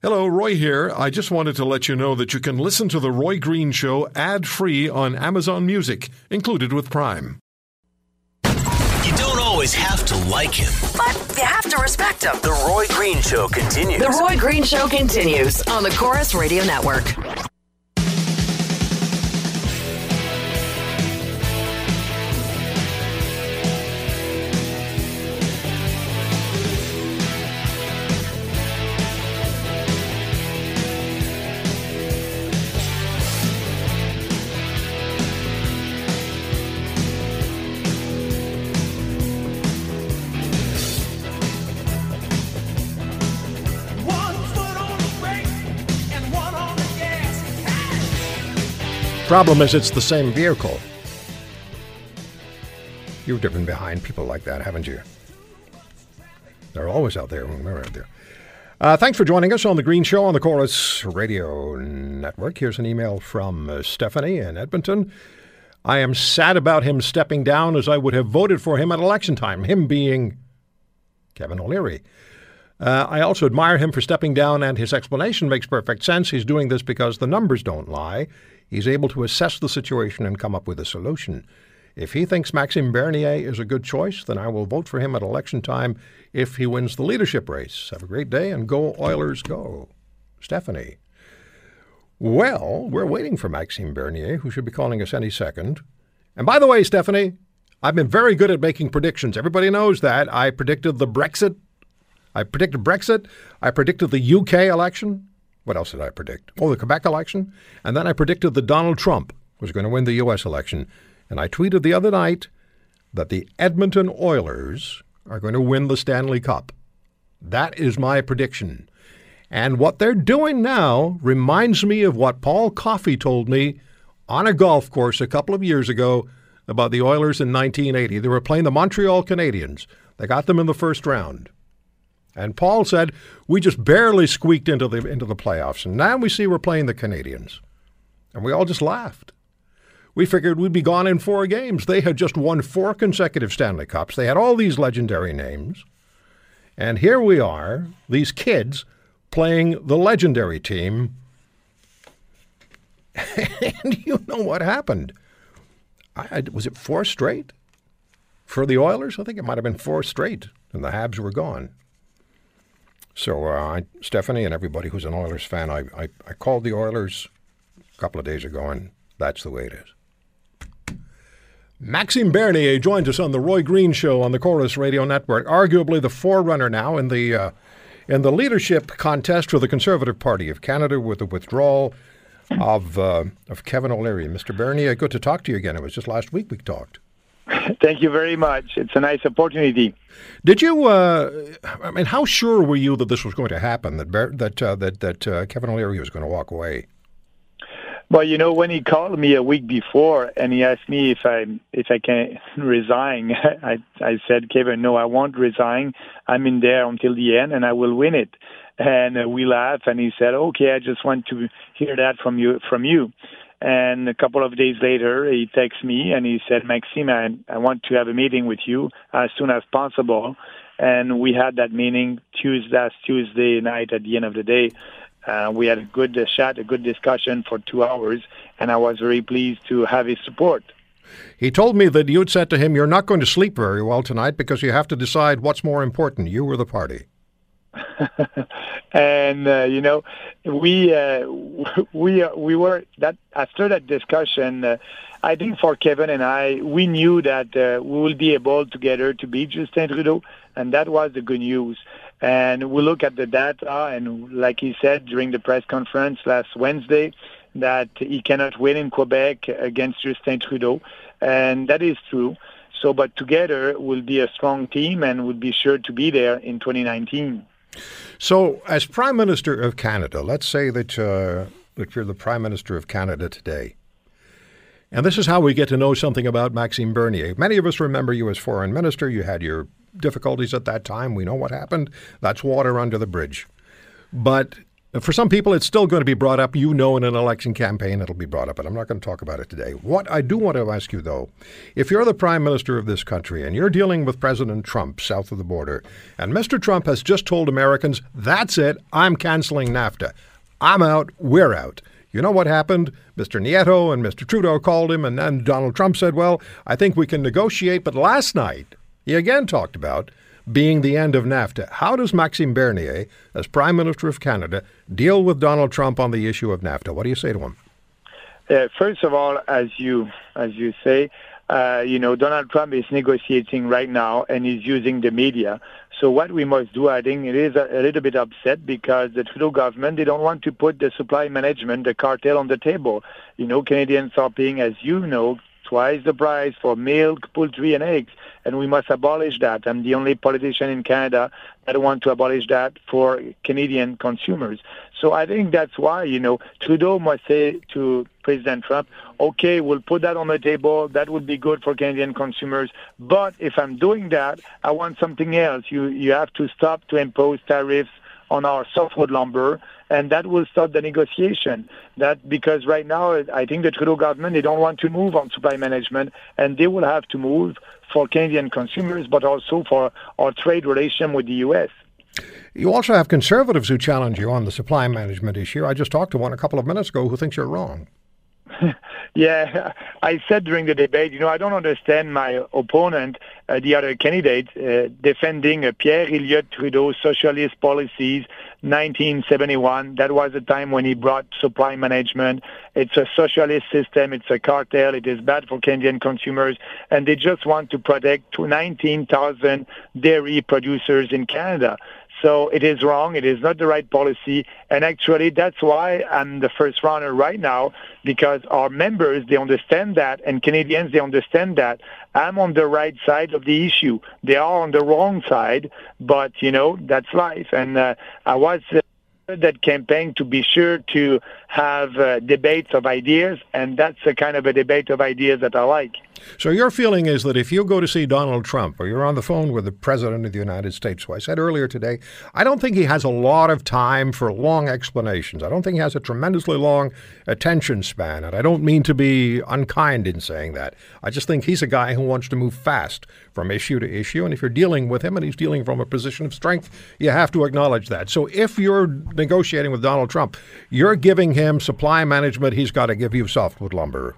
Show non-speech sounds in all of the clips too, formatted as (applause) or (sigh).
Hello, Roy here. I just wanted to let you know that you can listen to The Roy Green Show ad free on Amazon Music, included with Prime. You don't always have to like him. But you have to respect him. The Roy Green Show continues. The Roy Green Show continues on the Corus Radio Network. Problem is, it's the same vehicle. You've driven behind people like that, haven't you? They're always out there when we're out there. Uh, thanks for joining us on The Green Show on the Corus Radio Network. Here's an email from uh, Stephanie in Edmonton. I am sad about him stepping down as I would have voted for him at election time, him being Kevin O'Leary. Uh, I also admire him for stepping down, and his explanation makes perfect sense. He's doing this because the numbers don't lie. He's able to assess the situation and come up with a solution. If he thinks Maxime Bernier is a good choice, then I will vote for him at election time if he wins the leadership race. Have a great day and go Oilers go. Stephanie. Well, we're waiting for Maxime Bernier, who should be calling us any second. And by the way, Stephanie, I've been very good at making predictions. Everybody knows that. I predicted the Brexit. I predicted Brexit. I predicted the UK election. What else did I predict? Oh, the Quebec election. And then I predicted that Donald Trump was going to win the U.S. election. And I tweeted the other night that the Edmonton Oilers are going to win the Stanley Cup. That is my prediction. And what they're doing now reminds me of what Paul Coffey told me on a golf course a couple of years ago about the Oilers in 1980. They were playing the Montreal Canadiens. They got them in the first round. And Paul said, we just barely squeaked into the, into the playoffs. And now we see we're playing the Canadiens. And we all just laughed. We figured we'd be gone in four games. They had just won four consecutive Stanley Cups. They had all these legendary names. And here we are, these kids playing the legendary team. (laughs) and you know what happened? I, I, was it four straight for the Oilers? I think it might have been four straight, and the Habs were gone. So, uh, I, Stephanie and everybody who's an Oilers fan, I, I, I called the Oilers a couple of days ago, and that's the way it is. Maxime Bernier joins us on the Roy Green Show on the Corus Radio Network, arguably the forerunner now in the uh, in the leadership contest for the Conservative Party of Canada with the withdrawal of uh, of Kevin O'Leary. Mr. Bernier, good to talk to you again. It was just last week we talked. (laughs) Thank you very much. It's a nice opportunity. Did you? Uh, I mean, how sure were you that this was going to happen? That that uh, that that uh, Kevin O'Leary was going to walk away? Well, you know, when he called me a week before and he asked me if I if I can (laughs) resign, (laughs) I I said, Kevin, no, I won't resign. I'm in there until the end, and I will win it. And uh, we laughed, and he said, okay, I just want to hear that from you from you. And a couple of days later, he texts me and he said, Maxime, I, I want to have a meeting with you as soon as possible. And we had that meeting Tuesday, last Tuesday night at the end of the day. Uh, we had a good uh, chat, a good discussion for two hours, and I was very pleased to have his support. He told me that you'd said to him, You're not going to sleep very well tonight because you have to decide what's more important, you or the party. (laughs) and uh, you know, we uh, (laughs) we uh, we were that after that discussion. Uh, I think for Kevin and I, we knew that uh, we will be able together to beat Justin Trudeau, and that was the good news. And we look at the data, and like he said during the press conference last Wednesday, that he cannot win in Quebec against Justin Trudeau, and that is true. So, but together we'll be a strong team, and we'll be sure to be there in 2019. So, as Prime Minister of Canada, let's say that, uh, that you're the Prime Minister of Canada today. And this is how we get to know something about Maxime Bernier. Many of us remember you as Foreign Minister. You had your difficulties at that time. We know what happened. That's water under the bridge. But for some people, it's still going to be brought up. You know, in an election campaign, it'll be brought up, but I'm not going to talk about it today. What I do want to ask you, though, if you're the prime minister of this country and you're dealing with President Trump south of the border, and Mr. Trump has just told Americans, that's it, I'm canceling NAFTA. I'm out, we're out. You know what happened? Mr. Nieto and Mr. Trudeau called him, and then Donald Trump said, well, I think we can negotiate. But last night, he again talked about being the end of NAFTA. How does Maxime Bernier, as Prime Minister of Canada, deal with Donald Trump on the issue of NAFTA? What do you say to him? Uh, first of all, as you as you say, uh, you know Donald Trump is negotiating right now, and he's using the media. So what we must do, I think, it is a, a little bit upset because the Trudeau government they don't want to put the supply management, the cartel, on the table. You know, Canadians are paying, as you know, twice the price for milk, poultry, and eggs, and we must abolish that. I'm the only politician in Canada that want to abolish that for Canadian consumers. So I think that's why, you know, Trudeau must say to President Trump, okay, we'll put that on the table. That would be good for Canadian consumers. But if I'm doing that, I want something else. You, you have to stop to impose tariffs on our softwood lumber, and that will start the negotiation. That because right now, I think the Trudeau government they don't want to move on supply management, and they will have to move for Canadian consumers, but also for our trade relation with the U.S. You also have conservatives who challenge you on the supply management issue. I just talked to one a couple of minutes ago who thinks you're wrong. (laughs) yeah, I said during the debate, you know, I don't understand my opponent, uh, the other candidate, uh, defending uh, Pierre Elliott Trudeau's socialist policies, 1971. That was the time when he brought supply management. It's a socialist system. It's a cartel. It is bad for Canadian consumers, and they just want to protect 19,000 dairy producers in Canada. So it is wrong. It is not the right policy. And actually, that's why I'm the first runner right now, because our members, they understand that, and Canadians, they understand that. I'm on the right side of the issue. They are on the wrong side, but, you know, that's life. And uh, I was... Uh, that campaign to be sure to have uh, debates of ideas, and that's the kind of a debate of ideas that I like. So your feeling is that if you go to see Donald Trump or you're on the phone with the President of the United States, who I said earlier today, I don't think he has a lot of time for long explanations. I don't think he has a tremendously long attention span, and I don't mean to be unkind in saying that. I just think he's a guy who wants to move fast from issue to issue, and if you're dealing with him and he's dealing from a position of strength, you have to acknowledge that. So if you're negotiating with Donald Trump, you're giving him supply management, he's got to give you softwood lumber.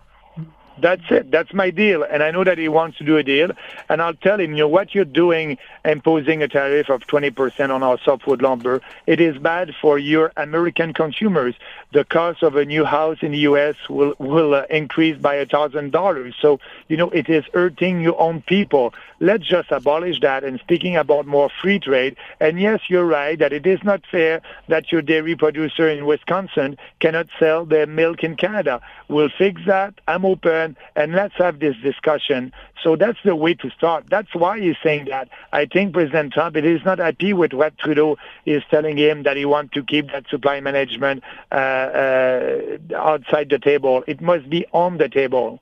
That's it. That's my deal. And I know that he wants to do a deal. And I'll tell him, you know, what you're doing, imposing a tariff of 20% on our softwood lumber, it is bad for your American consumers. The cost of a new house in the U.S. will, will uh, increase by a $1,000. So, you know, it is hurting your own people. Let's just abolish that. And speaking about more free trade, and yes, you're right that it is not fair that your dairy producer in Wisconsin cannot sell their milk in Canada. We'll fix that. I'm open and let's have this discussion. So that's the way to start. That's why he's saying that. I think President Trump it is not happy with what Trudeau is telling him that he wants to keep that supply management uh, uh, outside the table. It must be on the table.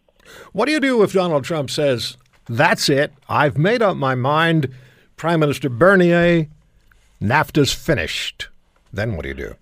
What do you do if Donald Trump says, "That's it. I've made up my mind." Prime Minister Bernier, NAFTA's finished. Then what do you do?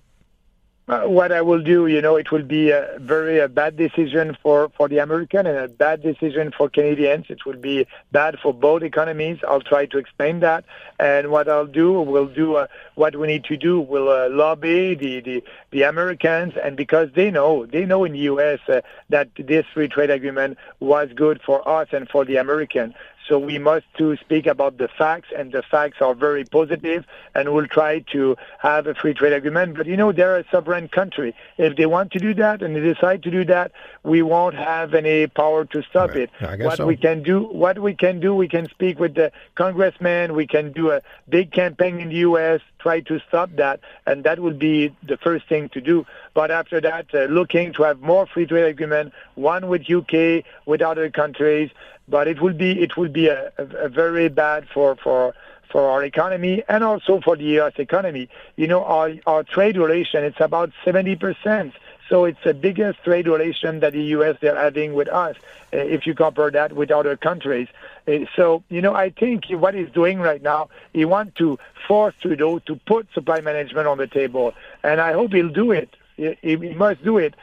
Uh, what I will do, you know, it will be a very a bad decision for, for the American and a bad decision for Canadians. It will be bad for both economies. I'll try to explain that. And what I'll do, we'll do uh, what we need to do. We'll uh, lobby the, the, the Americans, and because they know, they know in the U.S. Uh, that this free trade agreement was good for us and for the American. So we must to speak about the facts, and the facts are very positive, and we'll try to have a free trade agreement. But you know, they're a sovereign country. If they want to do that and they decide to do that, we won't have any power to stop right. it. what so. we can do, what we can do, we can speak with the congressman. We can do a big campaign in the U.S. Try to stop that, and that would be the first thing to do. But after that, uh, looking to have more free trade agreement, one with UK, with other countries, but it will be it will be a, a, a very bad for for for our economy and also for the U.S. economy. You know, our, our trade relation, it's about 70%. So it's the biggest trade relation that the U.S. they're having with us, uh, if you compare that with other countries. Uh, so, you know, I think what he's doing right now, he wants to force Trudeau to put supply management on the table. And I hope he'll do it. He, must do it.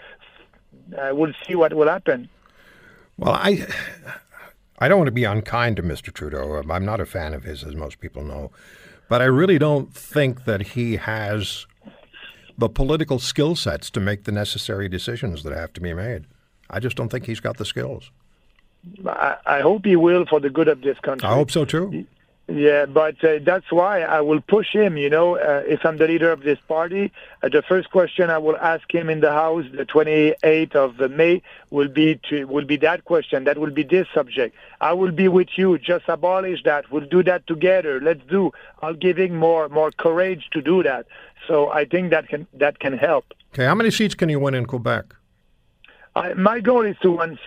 Uh, we'll see what will happen. Well, I I don't want to be unkind to Mr. Trudeau. I'm not a fan of his, as most people know. But I really don't think that he has the political skill sets to make the necessary decisions that have to be made. I just don't think he's got the skills. I, I hope he will for the good of this country. I hope so too. Yeah, but uh, that's why I will push him. You know, uh, if I'm the leader of this party, uh, the first question I will ask him in the House, the 28th of May, will be to will be that question. That will be this subject. I will be with you. Just abolish that. We'll do that together. Let's do. I'll him more more courage to do that. So I think that can that can help. Okay, how many seats can you win in Quebec? Uh, my goal is to win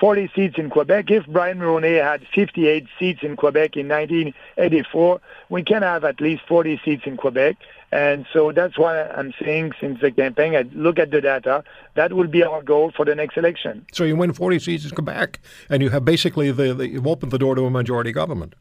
40 seats in Quebec. If Brian Mulroney had 58 seats in Quebec in 1984, we can have at least 40 seats in Quebec. And so that's why I'm saying since the campaign, I look at the data, that will be our goal for the next election. So you win 40 seats in Quebec, and you have basically the, the you've opened the door to a majority government.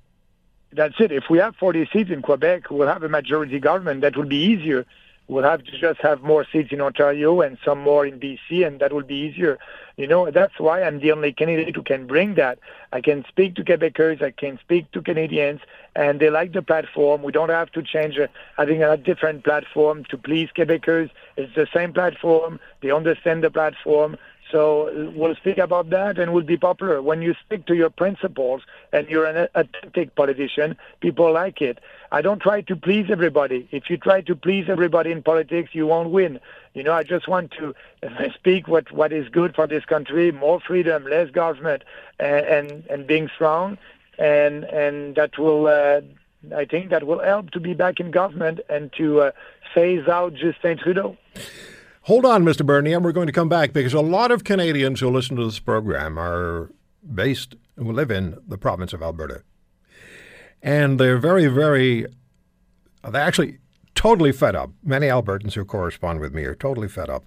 That's it. If we have 40 seats in Quebec, we'll have a majority government. That would be easier We'll have to just have more seats in Ontario and some more in BC, and that will be easier. You know, that's why I'm the only candidate who can bring that. I can speak to Quebecers, I can speak to Canadians, and they like the platform. We don't have to change uh, having a different platform to please Quebecers. It's the same platform. They understand the platform. So we'll speak about that and we'll be popular. When you stick to your principles and you're an authentic politician, people like it. I don't try to please everybody. If you try to please everybody in politics, you won't win. You know, I just want to (laughs) speak what, what is good for this country, more freedom, less government, and, and, and being strong. And, and that will, uh, I think that will help to be back in government and to uh, phase out Justin Trudeau. Hold on, Mr. Bernier. We're going to come back because a lot of Canadians who listen to this program are based, who live in the province of Alberta. And they're very, very, they're actually totally fed up. Many Albertans who correspond with me are totally fed up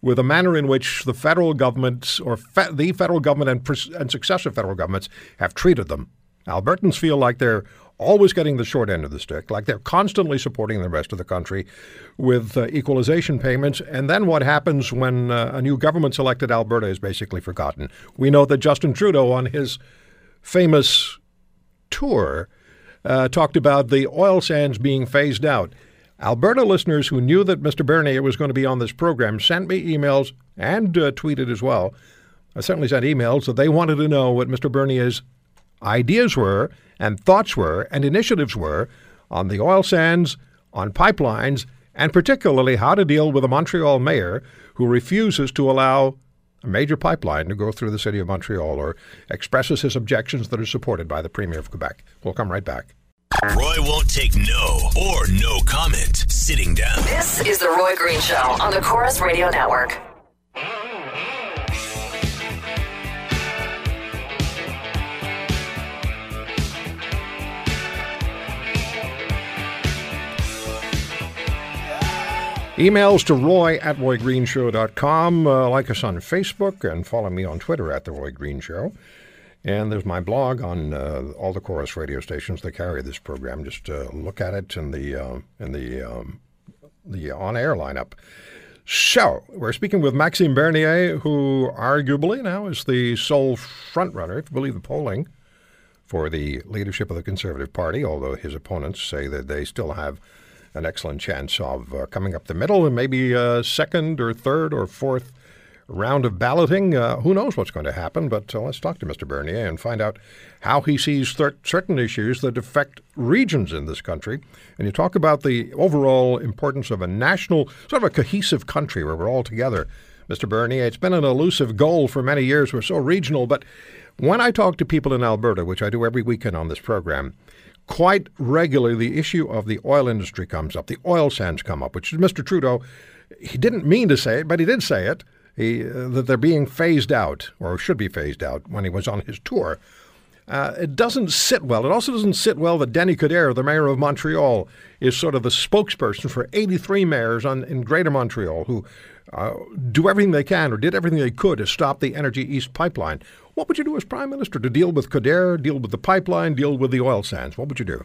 with the manner in which the federal government or fe- the federal government and, and successive federal governments have treated them. Albertans feel like they're always getting the short end of the stick, like they're constantly supporting the rest of the country with uh, equalization payments. And then what happens when uh, a new government's elected, Alberta is basically forgotten. We know that Justin Trudeau, on his famous tour, uh, talked about the oil sands being phased out. Alberta listeners who knew that Mr. Bernier was going to be on this program sent me emails and uh, tweeted as well. I certainly sent emails that they wanted to know what Mr. Bernier's ideas were and thoughts were and initiatives were on the oil sands, on pipelines, and particularly how to deal with a Montreal mayor who refuses to allow a major pipeline to go through the city of Montreal or expresses his objections that are supported by the Premier of Quebec. We'll come right back. Roy won't take no or no comment sitting down. This is The Roy Green Show on the Corus Radio Network. Emails to roy at roygreenshow.com. Uh, like us on Facebook and follow me on Twitter at The Roy Green Show. And there's my blog on uh, all the Corus radio stations that carry this program. Just uh, look at it in the uh, in the um, the on-air lineup. So we're speaking with Maxime Bernier, who arguably now is the sole frontrunner, if you believe the polling, for the leadership of the Conservative Party. Although his opponents say that they still have an excellent chance of uh, coming up the middle and maybe a second or third or fourth round of balloting. Uh, who knows what's going to happen? But uh, let's talk to Mr. Bernier and find out how he sees th- certain issues that affect regions in this country. And you talk about the overall importance of a national, sort of a cohesive country where we're all together. Mr. Bernier, it's been an elusive goal for many years. We're so regional, but when I talk to people in Alberta, which I do every weekend on this program, quite regularly the issue of the oil industry comes up. The oil sands come up, which Mr. Trudeau, he didn't mean to say it, but he did say it, he, uh, that they're being phased out, or should be phased out, when he was on his tour. uh, it doesn't sit well. It also doesn't sit well that Denis Coderre, the mayor of Montreal, is sort of the spokesperson for 83 mayors on, in Greater Montreal who uh, do everything they can or did everything they could to stop the Energy East pipeline. What would you do as prime minister to deal with Coderre, deal with the pipeline, deal with the oil sands? What would you do?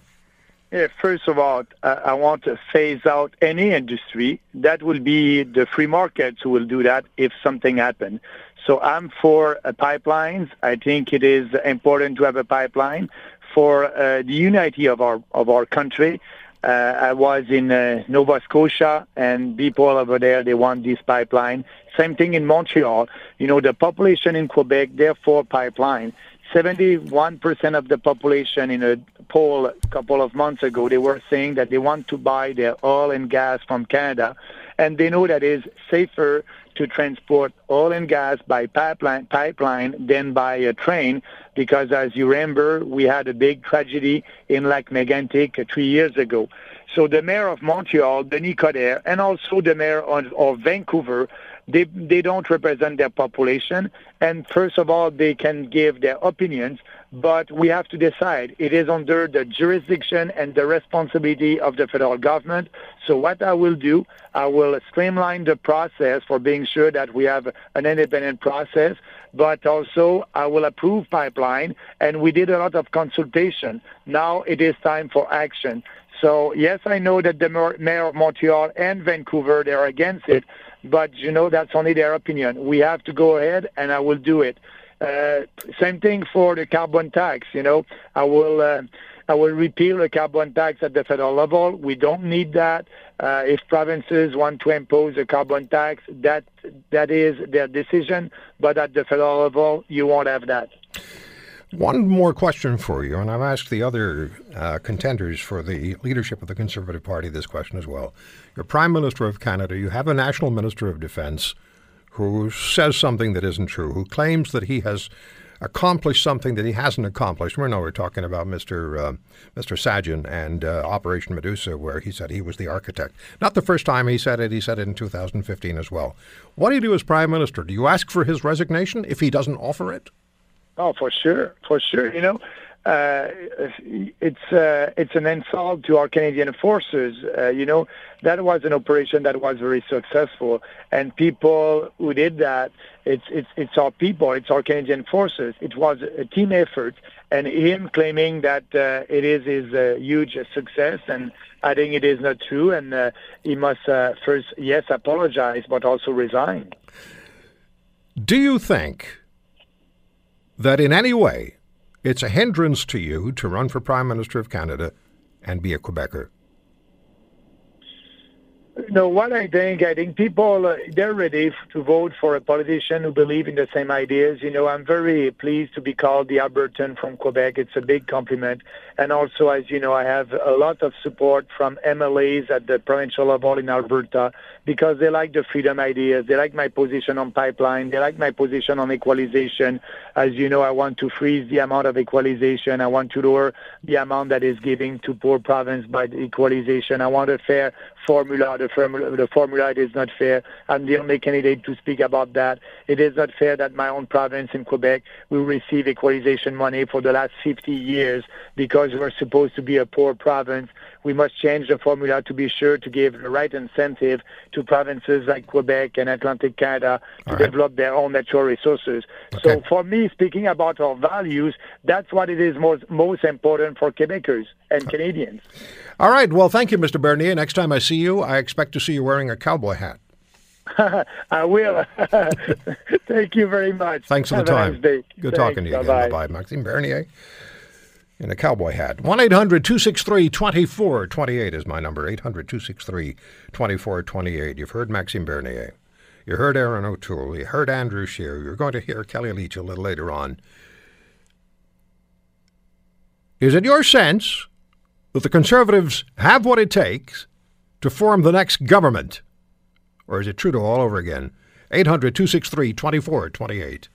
Yeah, first of all, I want to phase out any industry. That will be the free markets who will do that if something happens. So I'm for uh, pipelines. I think it is important to have a pipeline for uh, the unity of our of our country. Uh, I was in uh, Nova Scotia, and people over there they want this pipeline. Same thing in Montreal. You know, the population in Quebec, they therefore pipeline. 71% of the population in a poll a couple of months ago, they were saying that they want to buy their oil and gas from Canada, and they know that is safer to transport oil and gas by pipeline, pipeline than by a train because, as you remember, we had a big tragedy in Lac Mégantic three years ago. So the mayor of Montreal, Denis Coderre, and also the mayor of, of Vancouver, they, they don't represent their population. And first of all, they can give their opinions, but we have to decide. It is under the jurisdiction and the responsibility of the federal government. So what I will do, I will streamline the process for being sure that we have an independent process, but also I will approve pipeline. And we did a lot of consultation. Now it is time for action. So yes, I know that the mayor of Montreal and Vancouver, they're against it, but you know that's only their opinion. We have to go ahead, and I will do it. Uh, same thing for the carbon tax. You know, I will. Uh, I will repeal the carbon tax at the federal level. We don't need that. Uh, if provinces want to impose a carbon tax, that that is their decision. But at the federal level, you won't have that. One more question for you, and I've asked the other uh, contenders for the leadership of the Conservative Party this question as well. You're Prime Minister of Canada, you have a National Minister of Defense who says something that isn't true, who claims that he has accomplished something that he hasn't accomplished. We know we're talking about Mr. Uh, Mr. Sajjan and uh, Operation Medusa, where he said he was the architect. Not the first time he said it; he said it in 2015 as well. What do you do as Prime Minister? Do you ask for his resignation if he doesn't offer it? Oh, for sure, for sure. You know, uh, it's uh, it's an insult to our Canadian forces. Uh, you know, that was an operation that was very successful, and people who did that, it's it's it's our people, it's our Canadian forces. It was a team effort, and him claiming that uh, it is is a huge success, and I think it is not true, and uh, he must uh, first yes apologize, but also resign. Do you think? that in any way it's a hindrance to you to run for Prime Minister of Canada and be a Quebecer? No, what I think, I think people uh, they're ready to vote for a politician who believe in the same ideas. You know, I'm very pleased to be called the Albertan from Quebec. It's a big compliment, and also, as you know, I have a lot of support from MLAs at the provincial level in Alberta because they like the freedom ideas. They like my position on pipeline. They like my position on equalization. As you know, I want to freeze the amount of equalization. I want to lower the amount that is giving to poor province by equalization. I want a fair formula. The formula, the formula is not fair. I'm the only candidate to speak about that. It is not fair that my own province in Quebec will receive equalization money for the last 50 years because we're supposed to be a poor province. We must change the formula to be sure to give the right incentive to provinces like Quebec and Atlantic Canada to right. develop their own natural resources. Okay. So for me, speaking about our values, that's what it is most, most important for Quebecers and uh, Canadians. All right. Well, thank you, Mr. Bernier. Next time I see you, I expect to see you wearing a cowboy hat. (laughs) I will. (laughs) Thank you very much. Thanks for Have the time. Nice Good Thanks. talking to you. Bye bye. Maxime Bernier in a cowboy hat. 1 800 263 2428 is my number. 800 263 2428. You've heard Maxime Bernier. You heard Erin O'Toole. You heard Andrew Scheer. You're going to hear Kellie Leitch a little later on. Is it your sense that the Conservatives have what it takes to form the next government? Or is it Trudeau all over again? 800 263 2428.